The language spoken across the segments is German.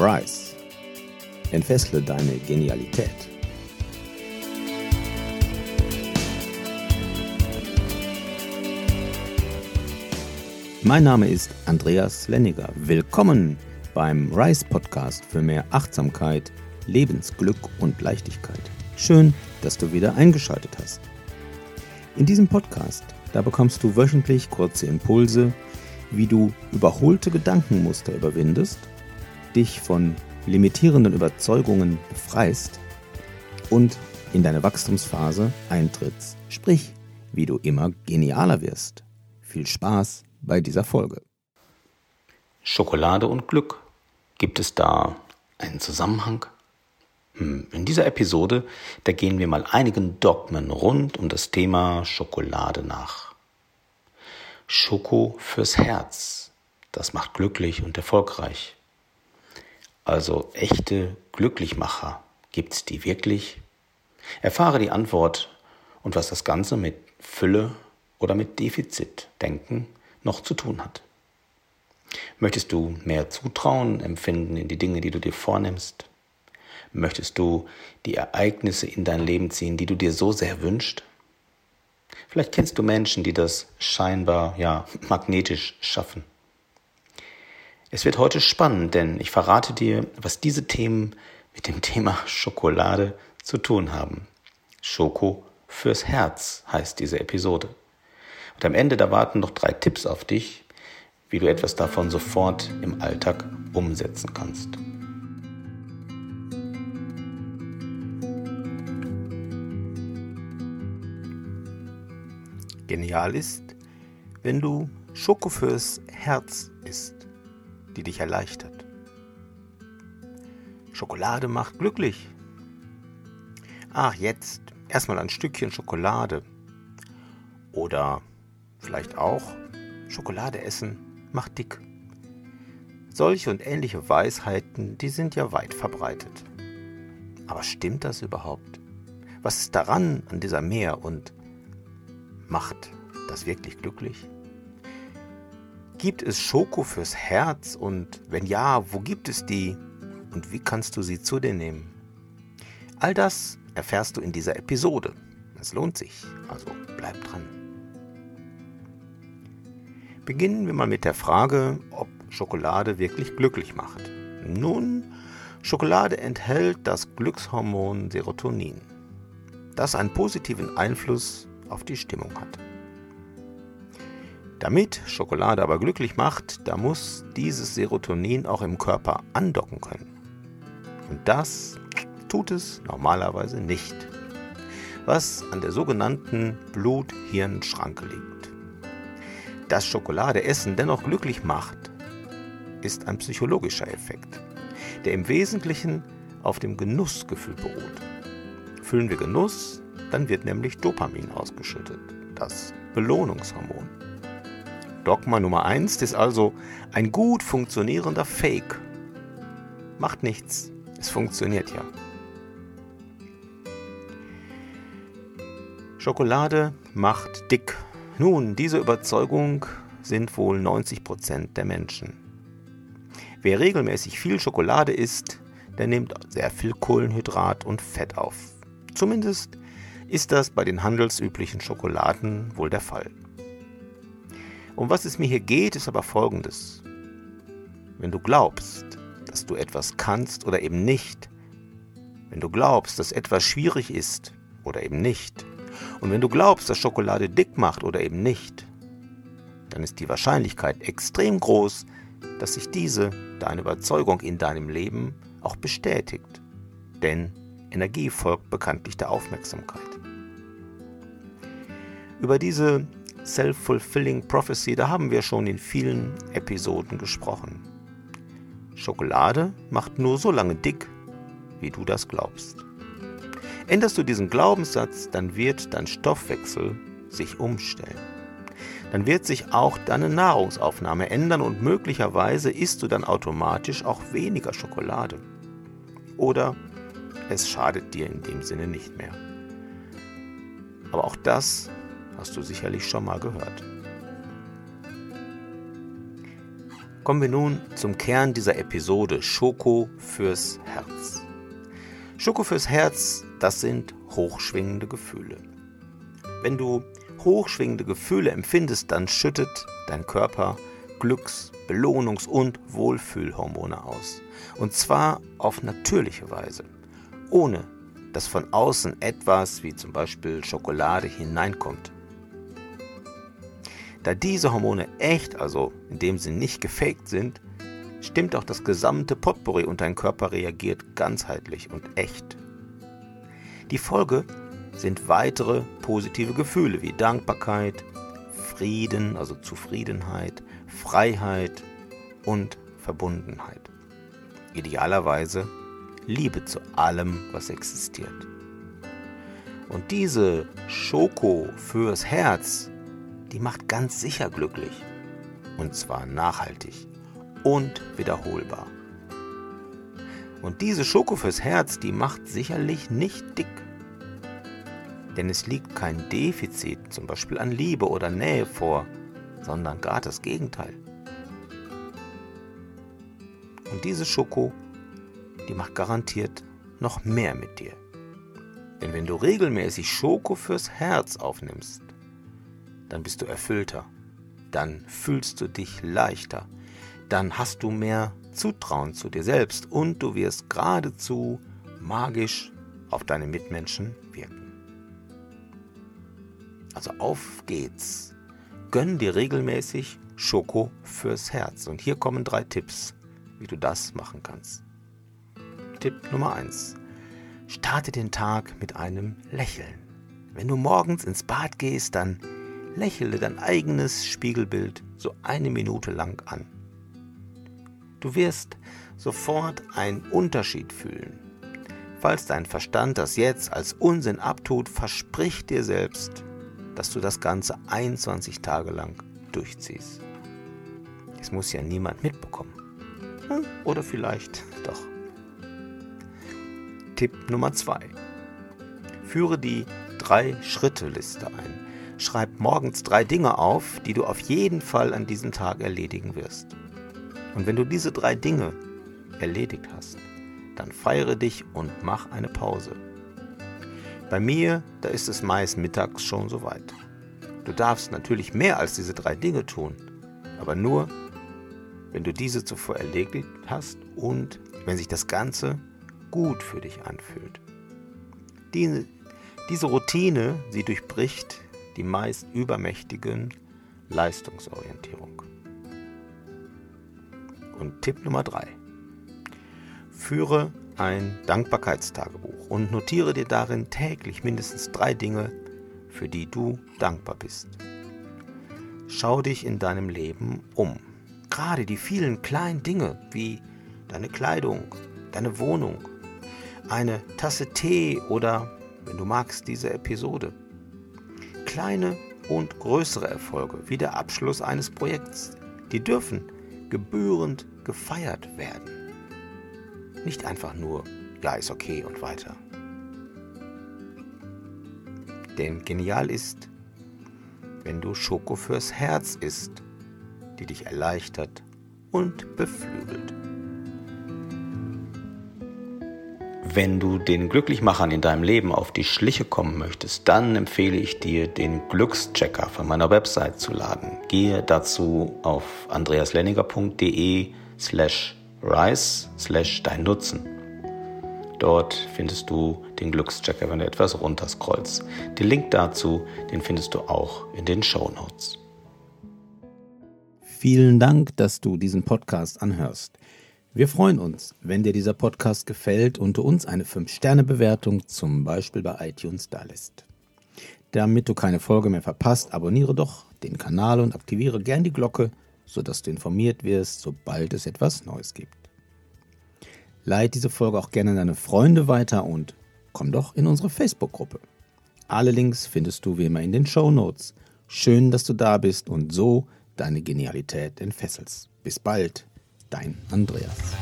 Rise. Entfessle deine Genialität. Mein Name ist Andreas Lenniger. Willkommen beim Rise Podcast für mehr Achtsamkeit, Lebensglück und Leichtigkeit. Schön, dass du wieder eingeschaltet hast. In diesem Podcast, da bekommst du wöchentlich kurze Impulse, wie du überholte Gedankenmuster überwindest, dich von limitierenden Überzeugungen befreist und in deine Wachstumsphase eintrittst, sprich, wie du immer genialer wirst. Viel Spaß bei dieser Folge. Schokolade und Glück. Gibt es da einen Zusammenhang? Hm, in dieser Episode, da gehen wir mal einigen Dogmen rund um das Thema Schokolade nach. Schoko fürs Herz, das macht glücklich und erfolgreich. Also echte Glücklichmacher, gibt's die wirklich? Erfahre die Antwort und was das Ganze mit Fülle oder mit Defizitdenken noch zu tun hat. Möchtest du mehr Zutrauen empfinden in die Dinge, die du dir vornimmst? Möchtest du die Ereignisse in dein Leben ziehen, die du dir so sehr wünschst? Vielleicht kennst du Menschen, die das scheinbar ja magnetisch schaffen. Es wird heute spannend, denn ich verrate dir, was diese Themen mit dem Thema Schokolade zu tun haben. Schoko fürs Herz heißt diese Episode. Und am Ende, da warten noch drei Tipps auf dich, wie du etwas davon sofort im Alltag umsetzen kannst. Genial ist, wenn du Schoko fürs Herz isst, die dich erleichtert. Schokolade macht glücklich. Ach, jetzt erstmal ein Stückchen Schokolade. Oder vielleicht auch, Schokolade essen macht dick. Solche und ähnliche Weisheiten, die sind ja weit verbreitet. Aber stimmt das überhaupt? Was ist daran an dieser Mehr und macht das wirklich glücklich? Gibt es Schoko fürs Herz und wenn ja, wo gibt es die und wie kannst du sie zu dir nehmen? All das erfährst du in dieser Episode. Es lohnt sich, also bleib dran. Beginnen wir mal mit der Frage, ob Schokolade wirklich glücklich macht. Nun, Schokolade enthält das Glückshormon Serotonin, das einen positiven Einfluss auf die Stimmung hat. Damit Schokolade aber glücklich macht, da muss dieses Serotonin auch im Körper andocken können. Und das tut es normalerweise nicht, was an der sogenannten Blut-Hirn-Schranke liegt. Dass Schokolade essen dennoch glücklich macht, ist ein psychologischer Effekt, der im Wesentlichen auf dem Genussgefühl beruht. Fühlen wir Genuss, dann wird nämlich Dopamin ausgeschüttet, das Belohnungshormon. Dogma Nummer 1 ist also ein gut funktionierender Fake. Macht nichts, es funktioniert ja. Schokolade macht dick nun, diese Überzeugung sind wohl 90 Prozent der Menschen. Wer regelmäßig viel Schokolade isst, der nimmt sehr viel Kohlenhydrat und Fett auf. Zumindest ist das bei den handelsüblichen Schokoladen wohl der Fall. Um was es mir hier geht, ist aber folgendes. Wenn du glaubst, dass du etwas kannst oder eben nicht, wenn du glaubst, dass etwas schwierig ist oder eben nicht, und wenn du glaubst, dass Schokolade dick macht oder eben nicht, dann ist die Wahrscheinlichkeit extrem groß, dass sich diese, deine Überzeugung in deinem Leben auch bestätigt. Denn Energie folgt bekanntlich der Aufmerksamkeit. Über diese Self-Fulfilling Prophecy, da haben wir schon in vielen Episoden gesprochen. Schokolade macht nur so lange dick, wie du das glaubst. Änderst du diesen Glaubenssatz, dann wird dein Stoffwechsel sich umstellen. Dann wird sich auch deine Nahrungsaufnahme ändern und möglicherweise isst du dann automatisch auch weniger Schokolade. Oder es schadet dir in dem Sinne nicht mehr. Aber auch das hast du sicherlich schon mal gehört. Kommen wir nun zum Kern dieser Episode Schoko fürs Herz. Schoko fürs Herz, das sind hochschwingende Gefühle. Wenn du hochschwingende Gefühle empfindest, dann schüttet dein Körper Glücks-, Belohnungs- und Wohlfühlhormone aus. Und zwar auf natürliche Weise, ohne dass von außen etwas wie zum Beispiel Schokolade hineinkommt. Da diese Hormone echt, also in dem sie nicht gefaked sind, stimmt auch das gesamte Potpourri und dein Körper reagiert ganzheitlich und echt. Die Folge sind weitere positive Gefühle wie Dankbarkeit, Frieden, also Zufriedenheit, Freiheit und Verbundenheit. Idealerweise Liebe zu allem, was existiert. Und diese Schoko fürs Herz die macht ganz sicher glücklich. Und zwar nachhaltig und wiederholbar. Und diese Schoko fürs Herz, die macht sicherlich nicht dick. Denn es liegt kein Defizit, zum Beispiel an Liebe oder Nähe vor, sondern gar das Gegenteil. Und diese Schoko, die macht garantiert noch mehr mit dir. Denn wenn du regelmäßig Schoko fürs Herz aufnimmst, dann bist du erfüllter, dann fühlst du dich leichter, dann hast du mehr Zutrauen zu dir selbst und du wirst geradezu magisch auf deine Mitmenschen wirken. Also auf geht's. Gönn dir regelmäßig Schoko fürs Herz. Und hier kommen drei Tipps, wie du das machen kannst. Tipp Nummer 1. Starte den Tag mit einem Lächeln. Wenn du morgens ins Bad gehst, dann lächele dein eigenes Spiegelbild so eine Minute lang an. Du wirst sofort einen Unterschied fühlen. Falls dein Verstand das jetzt als Unsinn abtut, versprich dir selbst, dass du das Ganze 21 Tage lang durchziehst. Es muss ja niemand mitbekommen. Hm, oder vielleicht doch. Tipp Nummer 2. Führe die Drei-Schritte-Liste ein. Schreib morgens drei Dinge auf, die du auf jeden Fall an diesem Tag erledigen wirst. Und wenn du diese drei Dinge erledigt hast, dann feiere dich und mach eine Pause. Bei mir, da ist es meist mittags schon soweit. Du darfst natürlich mehr als diese drei Dinge tun, aber nur, wenn du diese zuvor erledigt hast und wenn sich das Ganze gut für dich anfühlt. Die, diese Routine, sie durchbricht die meist übermächtigen Leistungsorientierung. Und Tipp Nummer 3. Führe ein Dankbarkeitstagebuch und notiere dir darin täglich mindestens drei Dinge, für die du dankbar bist. Schau dich in deinem Leben um. Gerade die vielen kleinen Dinge wie deine Kleidung, deine Wohnung, eine Tasse Tee oder, wenn du magst, diese Episode kleine und größere Erfolge wie der Abschluss eines Projekts, die dürfen gebührend gefeiert werden. Nicht einfach nur, ja, ist okay und weiter. Denn genial ist, wenn du Schoko fürs Herz isst, die dich erleichtert und beflügelt. Wenn du den Glücklichmachern in deinem Leben auf die Schliche kommen möchtest, dann empfehle ich dir, den Glückschecker von meiner Website zu laden. Gehe dazu auf andreaslenniger.de slash rise slash dein Nutzen. Dort findest du den Glückschecker, wenn du etwas runterscrollst. Den Link dazu, den findest du auch in den Show Notes. Vielen Dank, dass du diesen Podcast anhörst. Wir freuen uns, wenn dir dieser Podcast gefällt und du uns eine 5-Sterne-Bewertung zum Beispiel bei iTunes dalässt. Damit du keine Folge mehr verpasst, abonniere doch den Kanal und aktiviere gern die Glocke, sodass du informiert wirst, sobald es etwas Neues gibt. Leite diese Folge auch gerne an deine Freunde weiter und komm doch in unsere Facebook-Gruppe. Alle Links findest du wie immer in den Show Notes. Schön, dass du da bist und so deine Genialität entfesselst. Bis bald dein Andreas.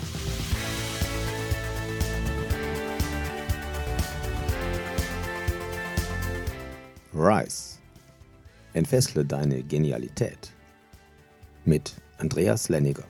Rise. Entfessle deine Genialität mit Andreas Lenniger.